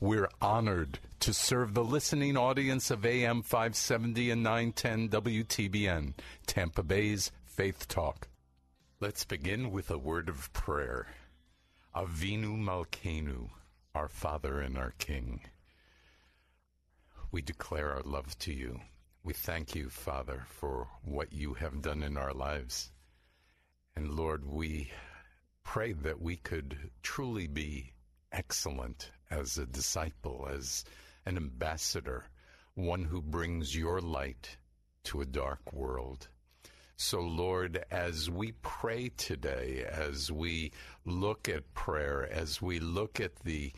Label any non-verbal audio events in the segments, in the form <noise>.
We're honored to serve the listening audience of AM 570 and 910 WTBN, Tampa Bay's Faith Talk. Let's begin with a word of prayer. Avinu Malkeinu, our Father and our King. We declare our love to you. We thank you, Father, for what you have done in our lives. And Lord, we pray that we could truly be excellent as a disciple, as an ambassador, one who brings your light to a dark world. So, Lord, as we pray today, as we look at prayer, as we look at the,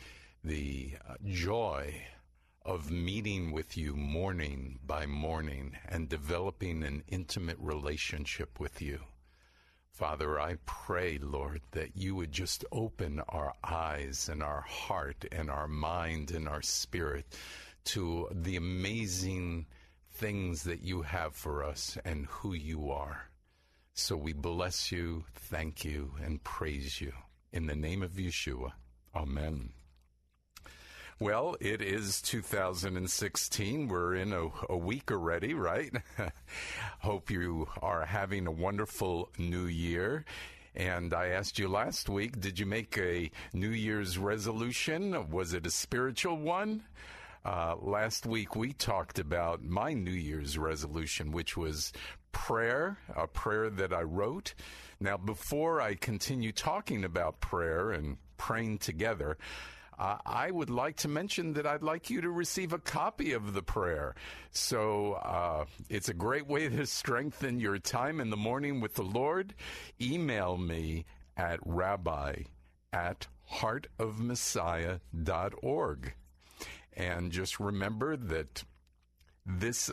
the uh, joy of meeting with you morning by morning and developing an intimate relationship with you, Father, I pray, Lord, that you would just open our eyes and our heart and our mind and our spirit to the amazing things that you have for us and who you are. So we bless you, thank you, and praise you. In the name of Yeshua, Amen. Well, it is 2016. We're in a, a week already, right? <laughs> Hope you are having a wonderful new year. And I asked you last week, did you make a New Year's resolution? Was it a spiritual one? Uh, last week we talked about my New Year's resolution, which was prayer, a prayer that I wrote. Now, before I continue talking about prayer and praying together, uh, I would like to mention that I'd like you to receive a copy of the prayer. So uh, it's a great way to strengthen your time in the morning with the Lord. Email me at rabbi at heartofmessiah.org. And just remember that this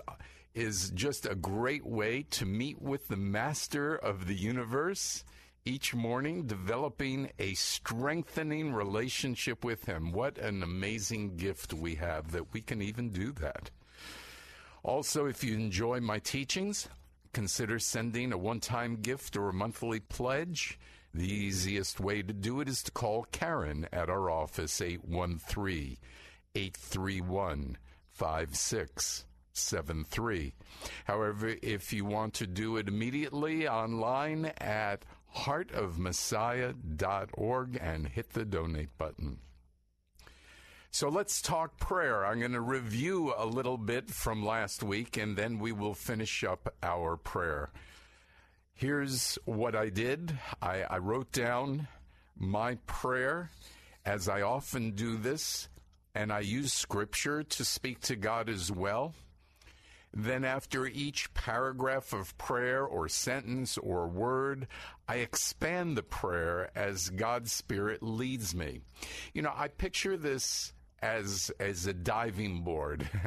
is just a great way to meet with the master of the universe each morning, developing a strengthening relationship with Him. What an amazing gift we have that we can even do that. Also, if you enjoy my teachings, consider sending a one time gift or a monthly pledge. The easiest way to do it is to call Karen at our office, 813 831 5673. However, if you want to do it immediately online at heartofmessiah.org and hit the donate button. So let's talk prayer. I'm going to review a little bit from last week and then we will finish up our prayer. Here's what I did I, I wrote down my prayer as I often do this, and I use scripture to speak to God as well. Then, after each paragraph of prayer or sentence or word, I expand the prayer as God's Spirit leads me. You know, I picture this as as a diving board. <laughs>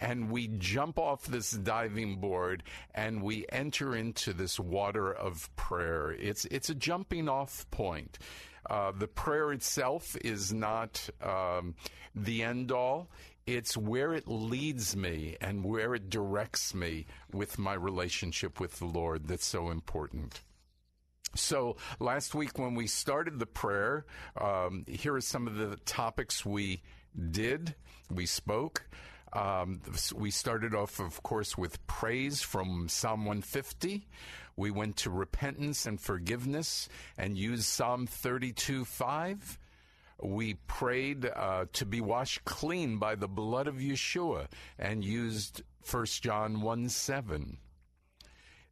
And we jump off this diving board and we enter into this water of prayer. It's it's a jumping off point. Uh, the prayer itself is not um, the end all It's where it leads me and where it directs me with my relationship with the Lord that's so important. So last week when we started the prayer, um, here are some of the topics we did. We spoke. Um, we started off, of course, with praise from Psalm 150. We went to repentance and forgiveness and used Psalm 32 5. We prayed uh, to be washed clean by the blood of Yeshua and used 1 John 1 7.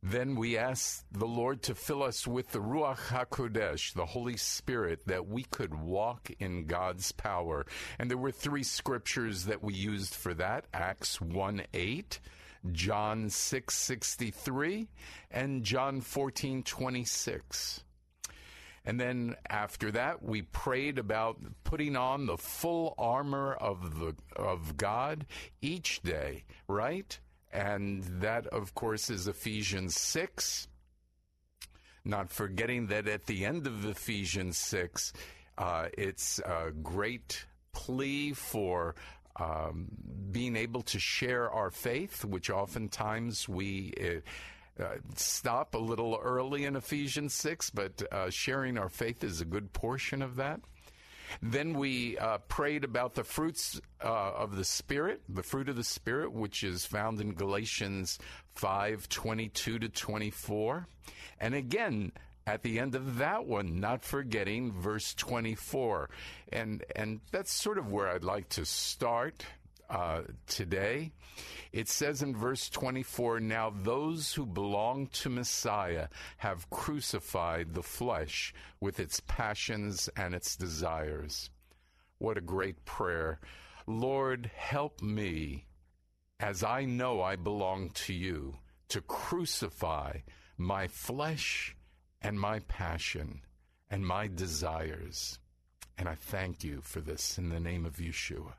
Then we asked the Lord to fill us with the Ruach HaKodesh, the Holy Spirit, that we could walk in God's power. And there were three scriptures that we used for that Acts 1 8, John 6 63, and John 14 26. And then after that, we prayed about putting on the full armor of the of God each day, right? And that, of course, is Ephesians 6. Not forgetting that at the end of Ephesians 6, uh, it's a great plea for um, being able to share our faith, which oftentimes we. Uh, uh, stop a little early in Ephesians 6, but uh, sharing our faith is a good portion of that. Then we uh, prayed about the fruits uh, of the Spirit, the fruit of the Spirit, which is found in Galatians 5 22 to 24. And again, at the end of that one, not forgetting verse 24. And, and that's sort of where I'd like to start uh, today. It says in verse 24 Now those who belong to Messiah have crucified the flesh with its passions and its desires. What a great prayer. Lord, help me, as I know I belong to you, to crucify my flesh and my passion and my desires. And I thank you for this in the name of Yeshua.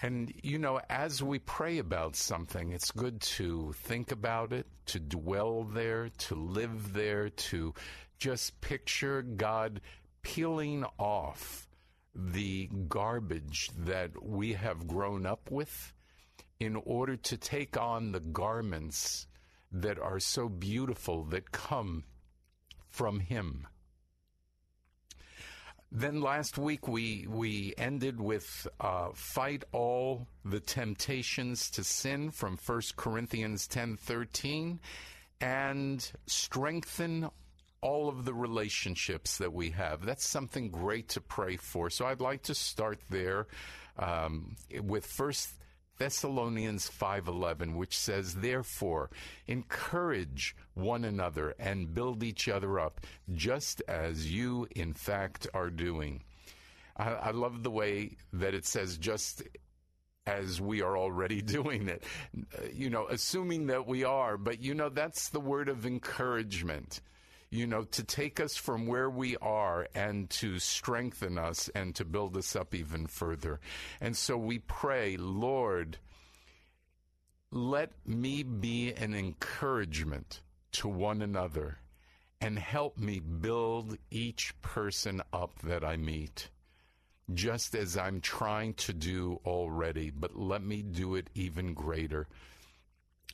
And, you know, as we pray about something, it's good to think about it, to dwell there, to live there, to just picture God peeling off the garbage that we have grown up with in order to take on the garments that are so beautiful that come from Him. Then last week we we ended with uh, fight all the temptations to sin from 1 Corinthians 10:13 and strengthen all of the relationships that we have. That's something great to pray for. So I'd like to start there um, with First Thessalonians 5:11 which says therefore encourage one another and build each other up just as you in fact are doing. I, I love the way that it says just as we are already <laughs> doing it. You know, assuming that we are, but you know that's the word of encouragement you know, to take us from where we are and to strengthen us and to build us up even further. And so we pray, Lord, let me be an encouragement to one another and help me build each person up that I meet. Just as I'm trying to do already, but let me do it even greater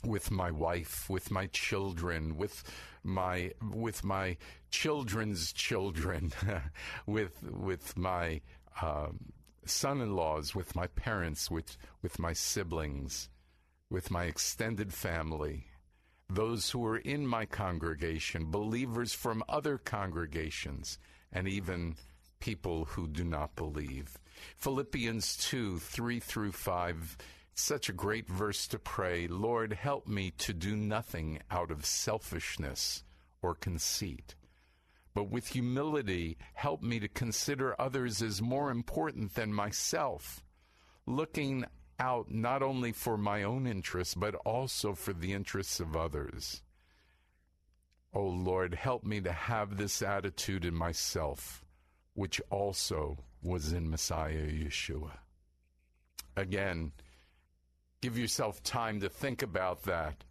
with my wife, with my children, with my with my children's children, <laughs> with with my um, son-in-laws, with my parents, with with my siblings, with my extended family, those who are in my congregation, believers from other congregations, and even people who do not believe. Philippians 2 3 through 5 such a great verse to pray Lord, help me to do nothing out of selfishness or conceit, but with humility, help me to consider others as more important than myself, looking out not only for my own interests, but also for the interests of others. Oh Lord, help me to have this attitude in myself, which also was in Messiah Yeshua. Again, give yourself time to think about that.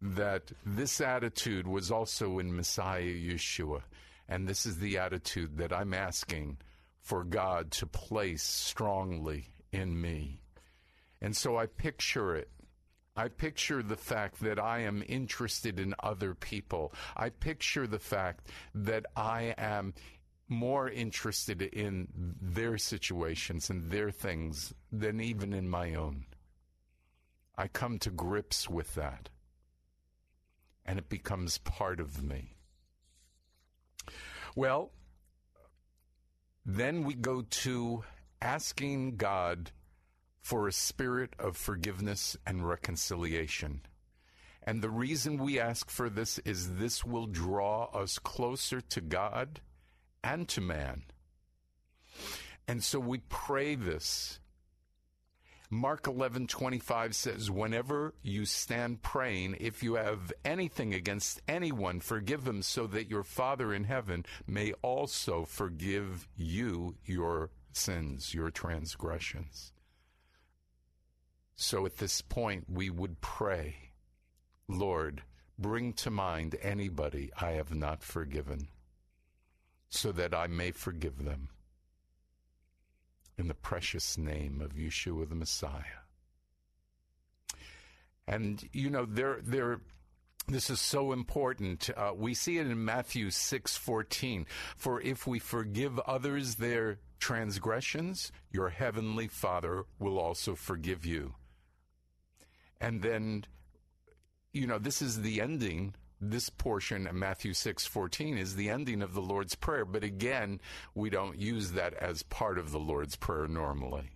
That this attitude was also in Messiah Yeshua. And this is the attitude that I'm asking for God to place strongly in me. And so I picture it. I picture the fact that I am interested in other people. I picture the fact that I am more interested in their situations and their things than even in my own. I come to grips with that, and it becomes part of me. Well, then we go to asking God for a spirit of forgiveness and reconciliation. And the reason we ask for this is this will draw us closer to God and to man. And so we pray this. Mark 11:25 says whenever you stand praying if you have anything against anyone forgive them so that your father in heaven may also forgive you your sins your transgressions. So at this point we would pray Lord bring to mind anybody I have not forgiven so that I may forgive them. In the precious name of Yeshua the Messiah. And you know, there, there, this is so important. Uh, we see it in Matthew six fourteen. For if we forgive others their transgressions, your heavenly Father will also forgive you. And then, you know, this is the ending this portion of Matthew 6:14 is the ending of the Lord's prayer, but again, we don't use that as part of the Lord's prayer normally.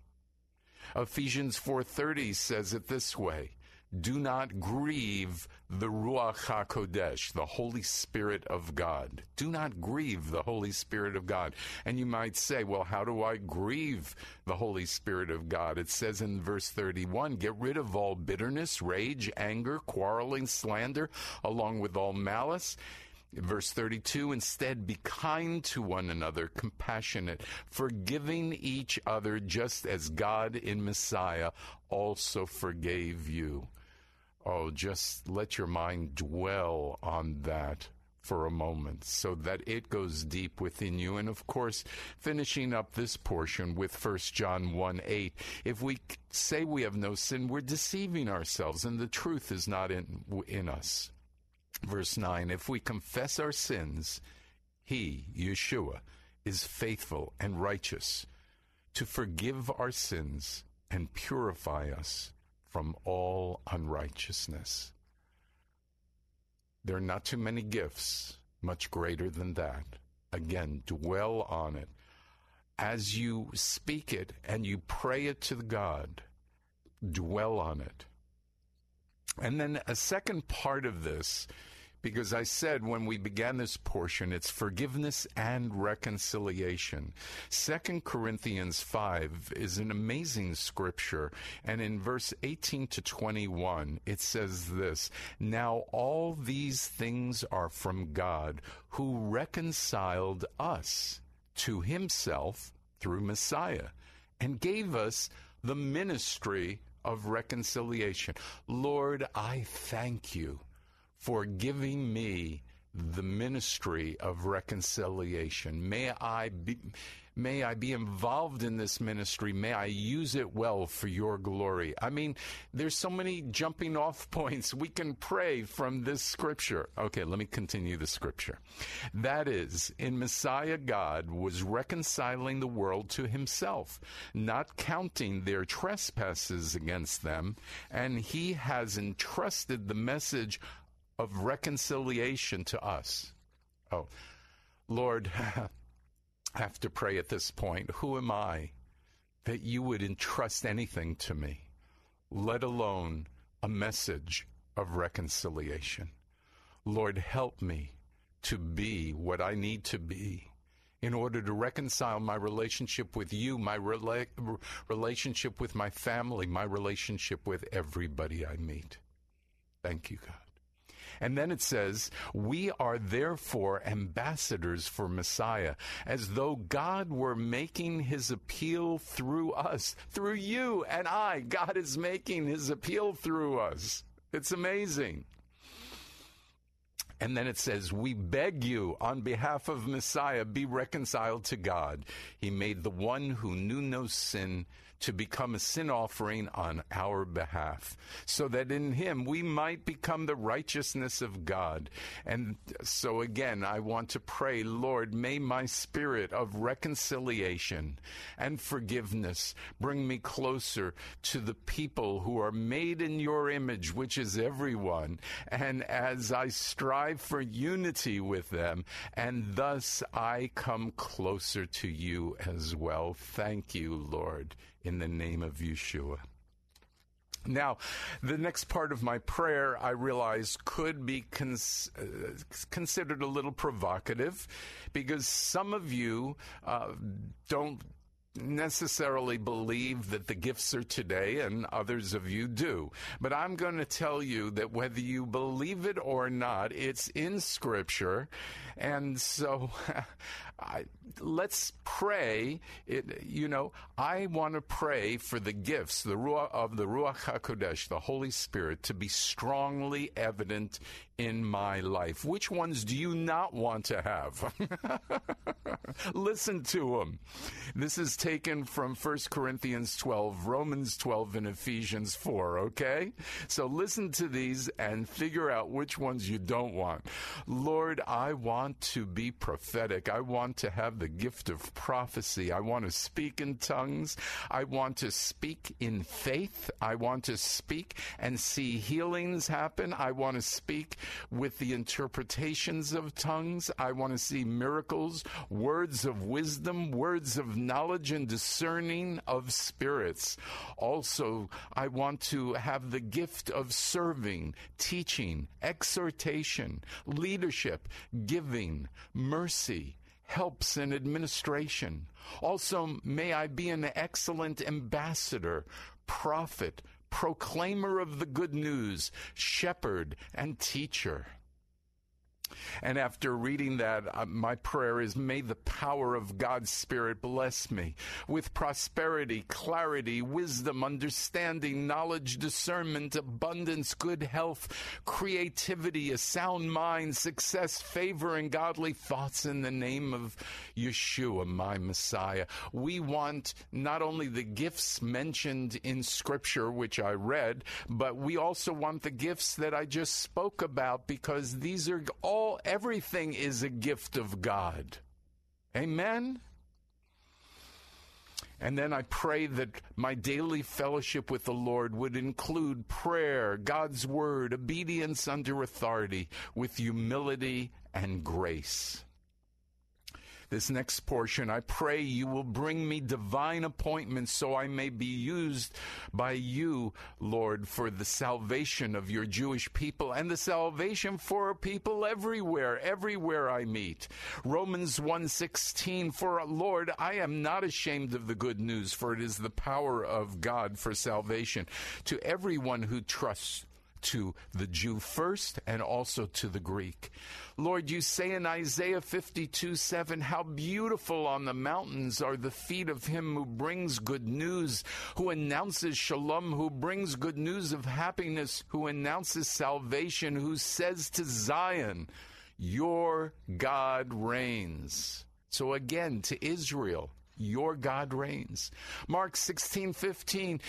Ephesians 4:30 says it this way: do not grieve the Ruach HaKodesh, the Holy Spirit of God. Do not grieve the Holy Spirit of God. And you might say, well, how do I grieve the Holy Spirit of God? It says in verse 31 get rid of all bitterness, rage, anger, quarreling, slander, along with all malice. Verse 32 Instead, be kind to one another, compassionate, forgiving each other, just as God in Messiah also forgave you. Oh, just let your mind dwell on that for a moment so that it goes deep within you. And of course, finishing up this portion with 1 John 1 8, if we say we have no sin, we're deceiving ourselves and the truth is not in, in us. Verse 9, if we confess our sins, he, Yeshua, is faithful and righteous to forgive our sins and purify us from all unrighteousness. There are not too many gifts much greater than that. Again, dwell on it. As you speak it and you pray it to God, dwell on it. And then a second part of this because I said when we began this portion, it's forgiveness and reconciliation. Second Corinthians 5 is an amazing scripture. And in verse 18 to 21, it says this Now all these things are from God, who reconciled us to himself through Messiah and gave us the ministry of reconciliation. Lord, I thank you for giving me the ministry of reconciliation. May I be may I be involved in this ministry. May I use it well for your glory. I mean, there's so many jumping off <laughs> points we can pray from this scripture. Okay, let me continue the scripture. That is, in Messiah God was reconciling the world to himself, not counting their trespasses against them, and he has entrusted the message of reconciliation to us. Oh, Lord, I <laughs> have to pray at this point. Who am I that you would entrust anything to me, let alone a message of reconciliation? Lord, help me to be what I need to be in order to reconcile my relationship with you, my rela- relationship with my family, my relationship with everybody I meet. Thank you, God. And then it says, We are therefore ambassadors for Messiah, as though God were making his appeal through us, through you and I. God is making his appeal through us. It's amazing. And then it says, We beg you on behalf of Messiah, be reconciled to God. He made the one who knew no sin to become a sin offering on our behalf, so that in him we might become the righteousness of God. And so again, I want to pray, Lord, may my spirit of reconciliation and forgiveness bring me closer to the people who are made in your image, which is everyone. And as I strive for unity with them, and thus I come closer to you as well. Thank you, Lord in the name of Yeshua. Now, the next part of my prayer, I realize, could be cons- uh, considered a little provocative because some of you uh, don't necessarily believe that the gifts are today, and others of you do. But I'm going to tell you that whether you believe it or not, it's in Scripture. And so <laughs> I, let's pray. It, you know, I want to pray for the gifts the Ruach, of the Ruach HaKodesh, the Holy Spirit, to be strongly evident in my life. Which ones do you not want to have? <laughs> Listen to them. This is taken from 1 Corinthians 12, Romans 12, and Ephesians 4, okay? So listen to these and figure out which ones you don't want. Lord, I want to be prophetic. I want to have the gift of prophecy. I want to speak in tongues. I want to speak in faith. I want to speak and see healings happen. I want to speak with the interpretations of tongues. I want to see miracles, words of wisdom, words of knowledge discerning of spirits. Also, I want to have the gift of serving, teaching, exhortation, leadership, giving, mercy, helps in administration. Also, may I be an excellent ambassador, prophet, proclaimer of the good news, shepherd, and teacher. And after reading that, uh, my prayer is may the power of God's Spirit bless me with prosperity, clarity, wisdom, understanding, knowledge, discernment, abundance, good health, creativity, a sound mind, success, favor, and godly thoughts in the name of Yeshua, my Messiah. We want not only the gifts mentioned in Scripture, which I read, but we also want the gifts that I just spoke about because these are all everything is a gift of God. Amen? And then I pray that my daily fellowship with the Lord would include prayer, God's word, obedience under authority, with humility and grace this next portion. I pray you will bring me divine appointments so I may be used by you, Lord, for the salvation of your Jewish people and the salvation for people everywhere, everywhere I meet. Romans 1:16 For Lord, I am not ashamed of the good news, for it is the power of God for salvation to everyone who trusts to the Jew first and also to the Greek. Lord, you say in Isaiah 52 7, How beautiful on the mountains are the feet of him who brings good news, who announces shalom, who brings good news of happiness, who announces salvation, who says to Zion, Your God reigns. So again, to Israel, your God reigns. Mark 16, 15,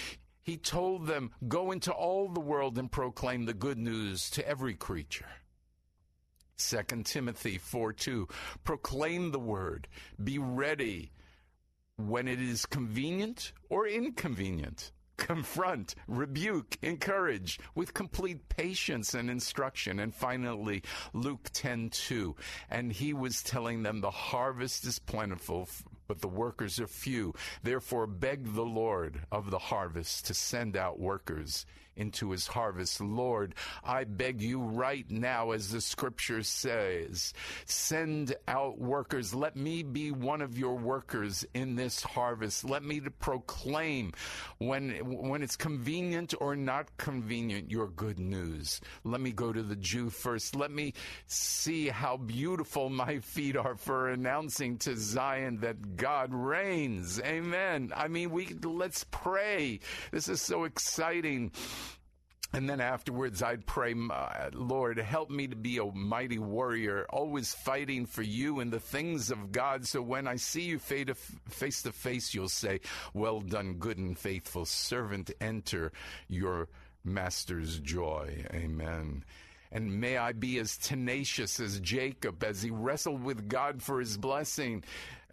he told them, Go into all the world and proclaim the good news to every creature. 2 Timothy 4 2. Proclaim the word. Be ready when it is convenient or inconvenient. Confront, rebuke, encourage with complete patience and instruction. And finally, Luke 10 2. And he was telling them the harvest is plentiful, but the workers are few. Therefore, beg the Lord of the harvest to send out workers into his harvest. Lord, I beg you right now, as the scripture says, send out workers. Let me be one of your workers in this harvest. Let me proclaim when, when it's convenient or not convenient your good news. Let me go to the Jew first. Let me see how beautiful my feet are for announcing to Zion that God reigns. Amen. I mean, we let's pray. This is so exciting. And then afterwards, I'd pray, uh, Lord, help me to be a mighty warrior, always fighting for you and the things of God. So when I see you face to face, you'll say, Well done, good and faithful servant. Enter your master's joy. Amen. And may I be as tenacious as Jacob as he wrestled with God for his blessing.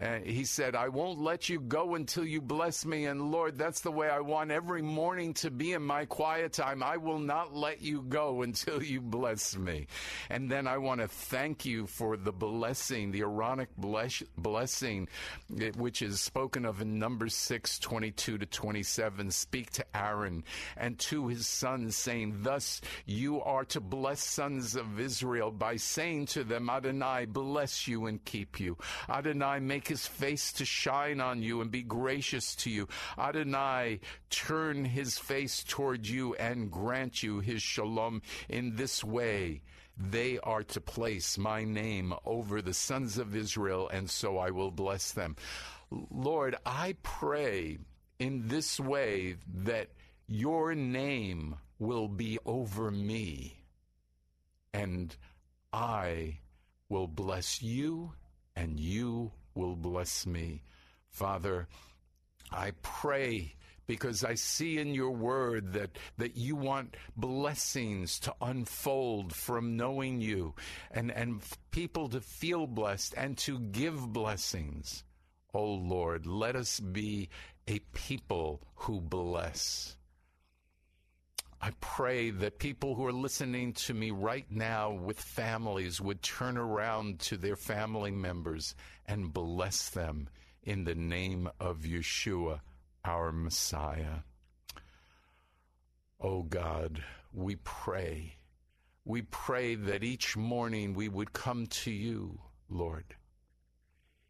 Uh, he said, I won't let you go until you bless me. And Lord, that's the way I want every morning to be in my quiet time. I will not let you go until you bless me. And then I want to thank you for the blessing, the Aaronic bless- blessing, which is spoken of in Numbers 6, 22 to 27. Speak to Aaron and to his sons, saying, Thus you are to bless sons of Israel by saying to them, Adonai, bless you and keep you. Adonai, make his face to shine on you and be gracious to you. Adonai, turn his face toward you and grant you his shalom in this way. They are to place my name over the sons of Israel, and so I will bless them. Lord, I pray in this way that your name will be over me, and I will bless you, and you will bless me. Father, I pray because I see in your word that, that you want blessings to unfold from knowing you and, and people to feel blessed and to give blessings. Oh Lord, let us be a people who bless. I pray that people who are listening to me right now with families would turn around to their family members and bless them in the name of Yeshua, our Messiah. Oh God, we pray. We pray that each morning we would come to you, Lord.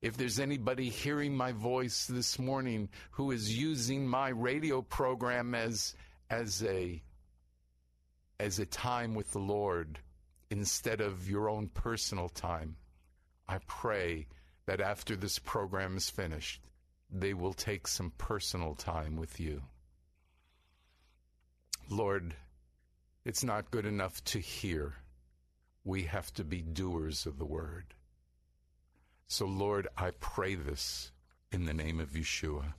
If there's anybody hearing my voice this morning who is using my radio program as, as a as a time with the Lord instead of your own personal time. I pray that after this program is finished, they will take some personal time with you. Lord, it's not good enough to hear. We have to be doers of the word. So, Lord, I pray this in the name of Yeshua.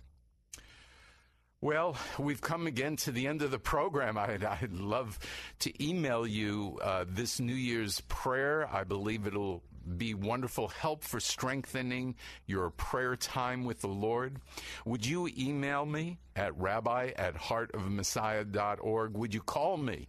Well, we've come again to the end of the program. <laughs> I'd, I'd love to email you uh, this New Year's prayer. I believe it'll be wonderful help for strengthening your prayer time with the Lord. Would you email me at rabbi at heartofmessiah.org? Would you call me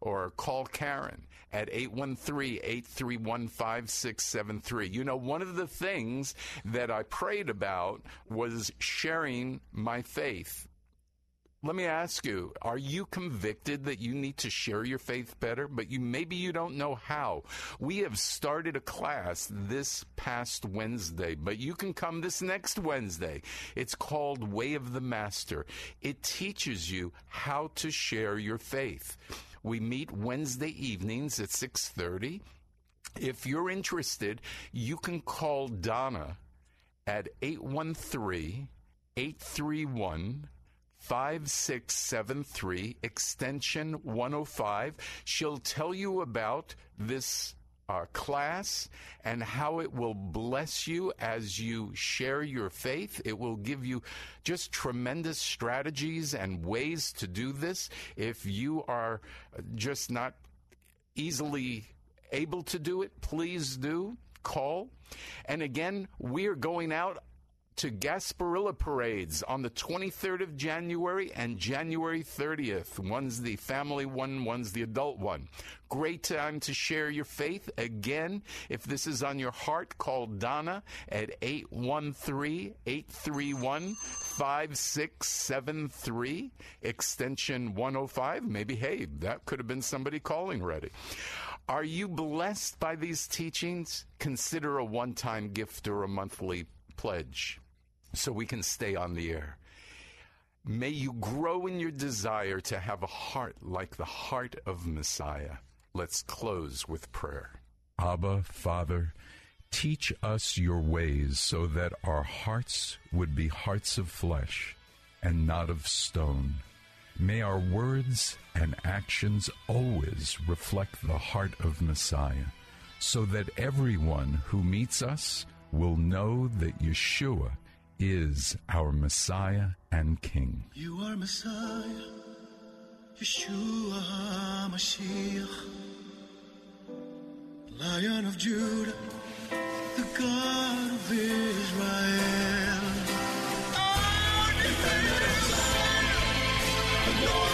or call Karen at 813-831-5673. You know, one of the things that I prayed about was sharing my faith let me ask you, are you convicted that you need to share your faith better, but you maybe you don't know how? We have started a class this past Wednesday, but you can come this next Wednesday. It's called Way of the Master. It teaches you how to share your faith. We meet Wednesday evenings at 6:30. If you're interested, you can call Donna at 813 831 5673, extension 105. She'll tell you about this uh, class and how it will bless you as you share your faith. It will give you just tremendous strategies and ways to do this. If you are just not easily able to do it, please do call. And again, we are going out to Gasparilla parades on the 23rd of January and January 30th. One's the family one, one's the adult one. Great time to share your faith. Again, if this is on your heart, call Donna at 813-831-5673, extension 105. Maybe, hey, that could have been somebody calling ready. Are you blessed by these teachings? Consider a one-time gift or a monthly pledge so we can stay on the air. May you grow in your desire to have a heart like the heart of Messiah. Let's close with prayer. Abba, Father, teach us your ways so that our hearts would be hearts of flesh and not of stone. May our words and actions always reflect the heart of Messiah, so that everyone who meets us will know that Yeshua is our Messiah and King. You are Messiah, Yeshua HaMashiach, Lion of Judah, the God of Israel. Three